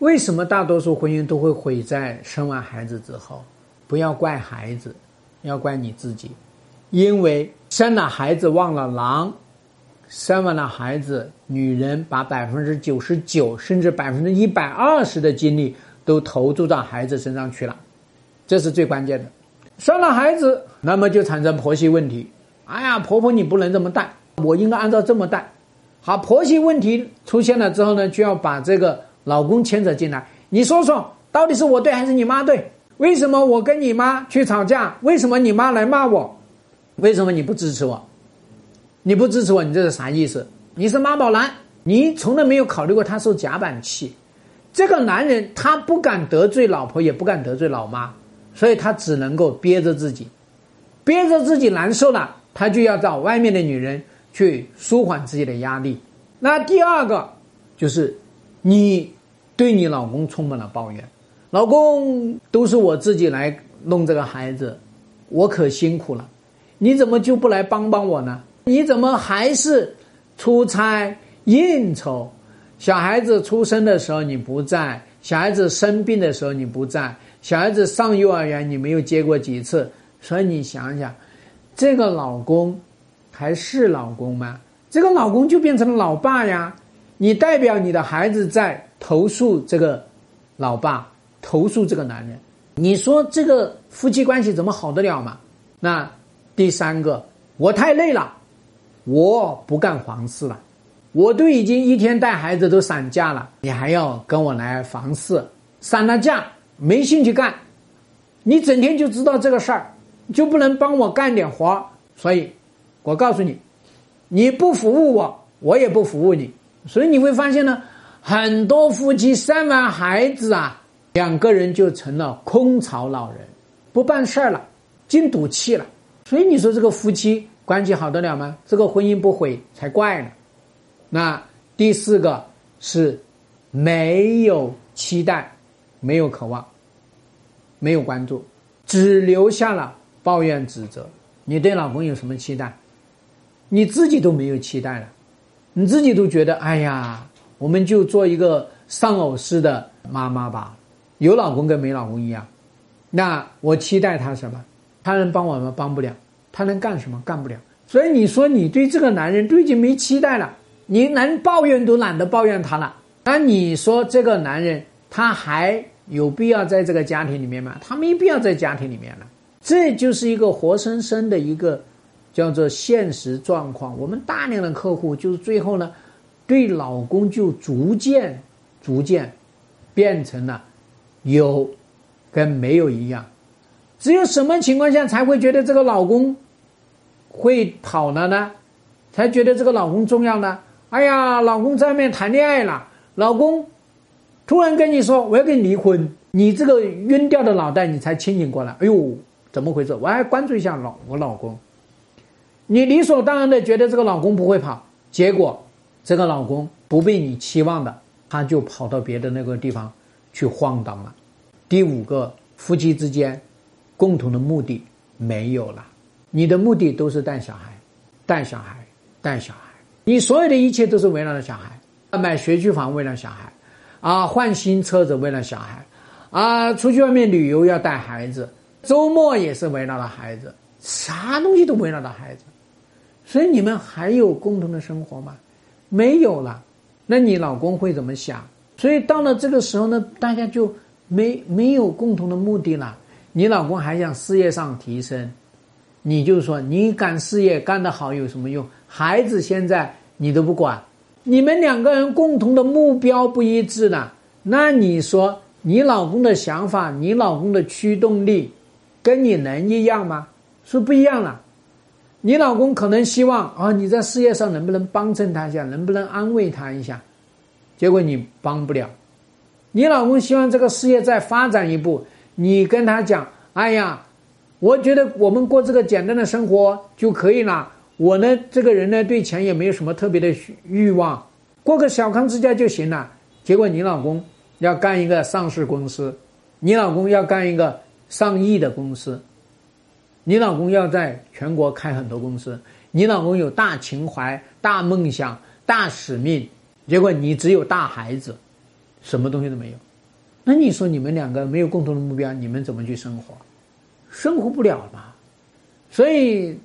为什么大多数婚姻都会毁在生完孩子之后？不要怪孩子，要怪你自己，因为生了孩子忘了狼，生完了孩子，女人把百分之九十九甚至百分之一百二十的精力都投注到孩子身上去了，这是最关键的。生了孩子，那么就产生婆媳问题。哎呀，婆婆你不能这么带，我应该按照这么带。好，婆媳问题出现了之后呢，就要把这个老公牵扯进来。你说说，到底是我对还是你妈对？为什么我跟你妈去吵架？为什么你妈来骂我？为什么你不支持我？你不支持我，你这是啥意思？你是妈宝男，你从来没有考虑过他受夹板气。这个男人他不敢得罪老婆，也不敢得罪老妈，所以他只能够憋着自己，憋着自己难受了，他就要找外面的女人去舒缓自己的压力。那第二个就是你对你老公充满了抱怨。老公都是我自己来弄这个孩子，我可辛苦了，你怎么就不来帮帮我呢？你怎么还是出差应酬？小孩子出生的时候你不在，小孩子生病的时候你不在，小孩子上幼儿园你没有接过几次，所以你想想，这个老公还是老公吗？这个老公就变成了老爸呀！你代表你的孩子在投诉这个老爸。投诉这个男人，你说这个夫妻关系怎么好得了嘛？那第三个，我太累了，我不干房事了，我都已经一天带孩子都散架了，你还要跟我来房事，散了架没兴趣干，你整天就知道这个事儿，就不能帮我干点活所以，我告诉你，你不服务我，我也不服务你，所以你会发现呢，很多夫妻生完孩子啊。两个人就成了空巢老人，不办事儿了，进赌气了。所以你说这个夫妻关系好得了吗？这个婚姻不毁才怪呢。那第四个是没有期待，没有渴望，没有关注，只留下了抱怨指责。你对老公有什么期待？你自己都没有期待了，你自己都觉得哎呀，我们就做一个丧偶式的妈妈吧。有老公跟没老公一样，那我期待他什么？他能帮我吗？帮不了。他能干什么？干不了。所以你说你对这个男人都已经没期待了，你连抱怨都懒得抱怨他了。那你说这个男人他还有必要在这个家庭里面吗？他没必要在家庭里面了。这就是一个活生生的一个叫做现实状况。我们大量的客户就是最后呢，对老公就逐渐逐渐变成了。有，跟没有一样，只有什么情况下才会觉得这个老公会跑了呢？才觉得这个老公重要呢？哎呀，老公在外面谈恋爱了，老公突然跟你说我要跟你离婚，你这个晕掉的脑袋你才清醒过来。哎呦，怎么回事？我还关注一下老我老公。你理所当然的觉得这个老公不会跑，结果这个老公不被你期望的，他就跑到别的那个地方。去晃荡了。第五个，夫妻之间共同的目的没有了。你的目的都是带小孩，带小孩，带小孩。你所有的一切都是围绕着小孩。买学区房为了小孩，啊，换新车子为了小孩，啊，出去外面旅游要带孩子，周末也是围绕着孩子，啥东西都围绕着孩子。所以你们还有共同的生活吗？没有了。那你老公会怎么想？所以到了这个时候呢，大家就没没有共同的目的了。你老公还想事业上提升，你就说你干事业干得好有什么用？孩子现在你都不管，你们两个人共同的目标不一致了，那你说你老公的想法，你老公的驱动力，跟你能一样吗？是不一样了。你老公可能希望啊，你在事业上能不能帮衬他一下，能不能安慰他一下？结果你帮不了，你老公希望这个事业再发展一步，你跟他讲：“哎呀，我觉得我们过这个简单的生活就可以了。我呢，这个人呢，对钱也没有什么特别的欲望，过个小康之家就行了。”结果你老公要干一个上市公司，你老公要干一个上亿的公司，你老公要在全国开很多公司，你老公有大情怀、大梦想、大使命。结果你只有大孩子，什么东西都没有。那你说你们两个没有共同的目标，你们怎么去生活？生活不了嘛。所以，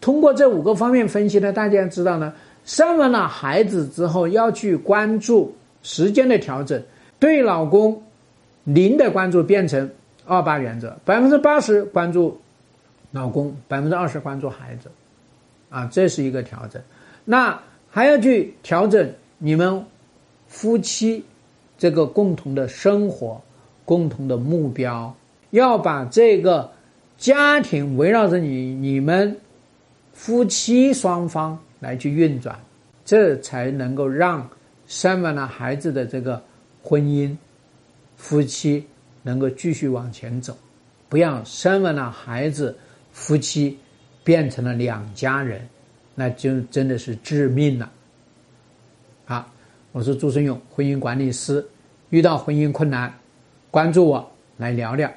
通过这五个方面分析呢，大家知道呢，生完了孩子之后要去关注时间的调整，对老公零的关注变成二八原则，百分之八十关注老公，百分之二十关注孩子，啊，这是一个调整。那还要去调整你们夫妻。这个共同的生活，共同的目标，要把这个家庭围绕着你你们夫妻双方来去运转，这才能够让生完了孩子的这个婚姻夫妻能够继续往前走，不要生完了孩子夫妻变成了两家人，那就真的是致命了。好。我是朱生勇，婚姻管理师。遇到婚姻困难，关注我来聊聊。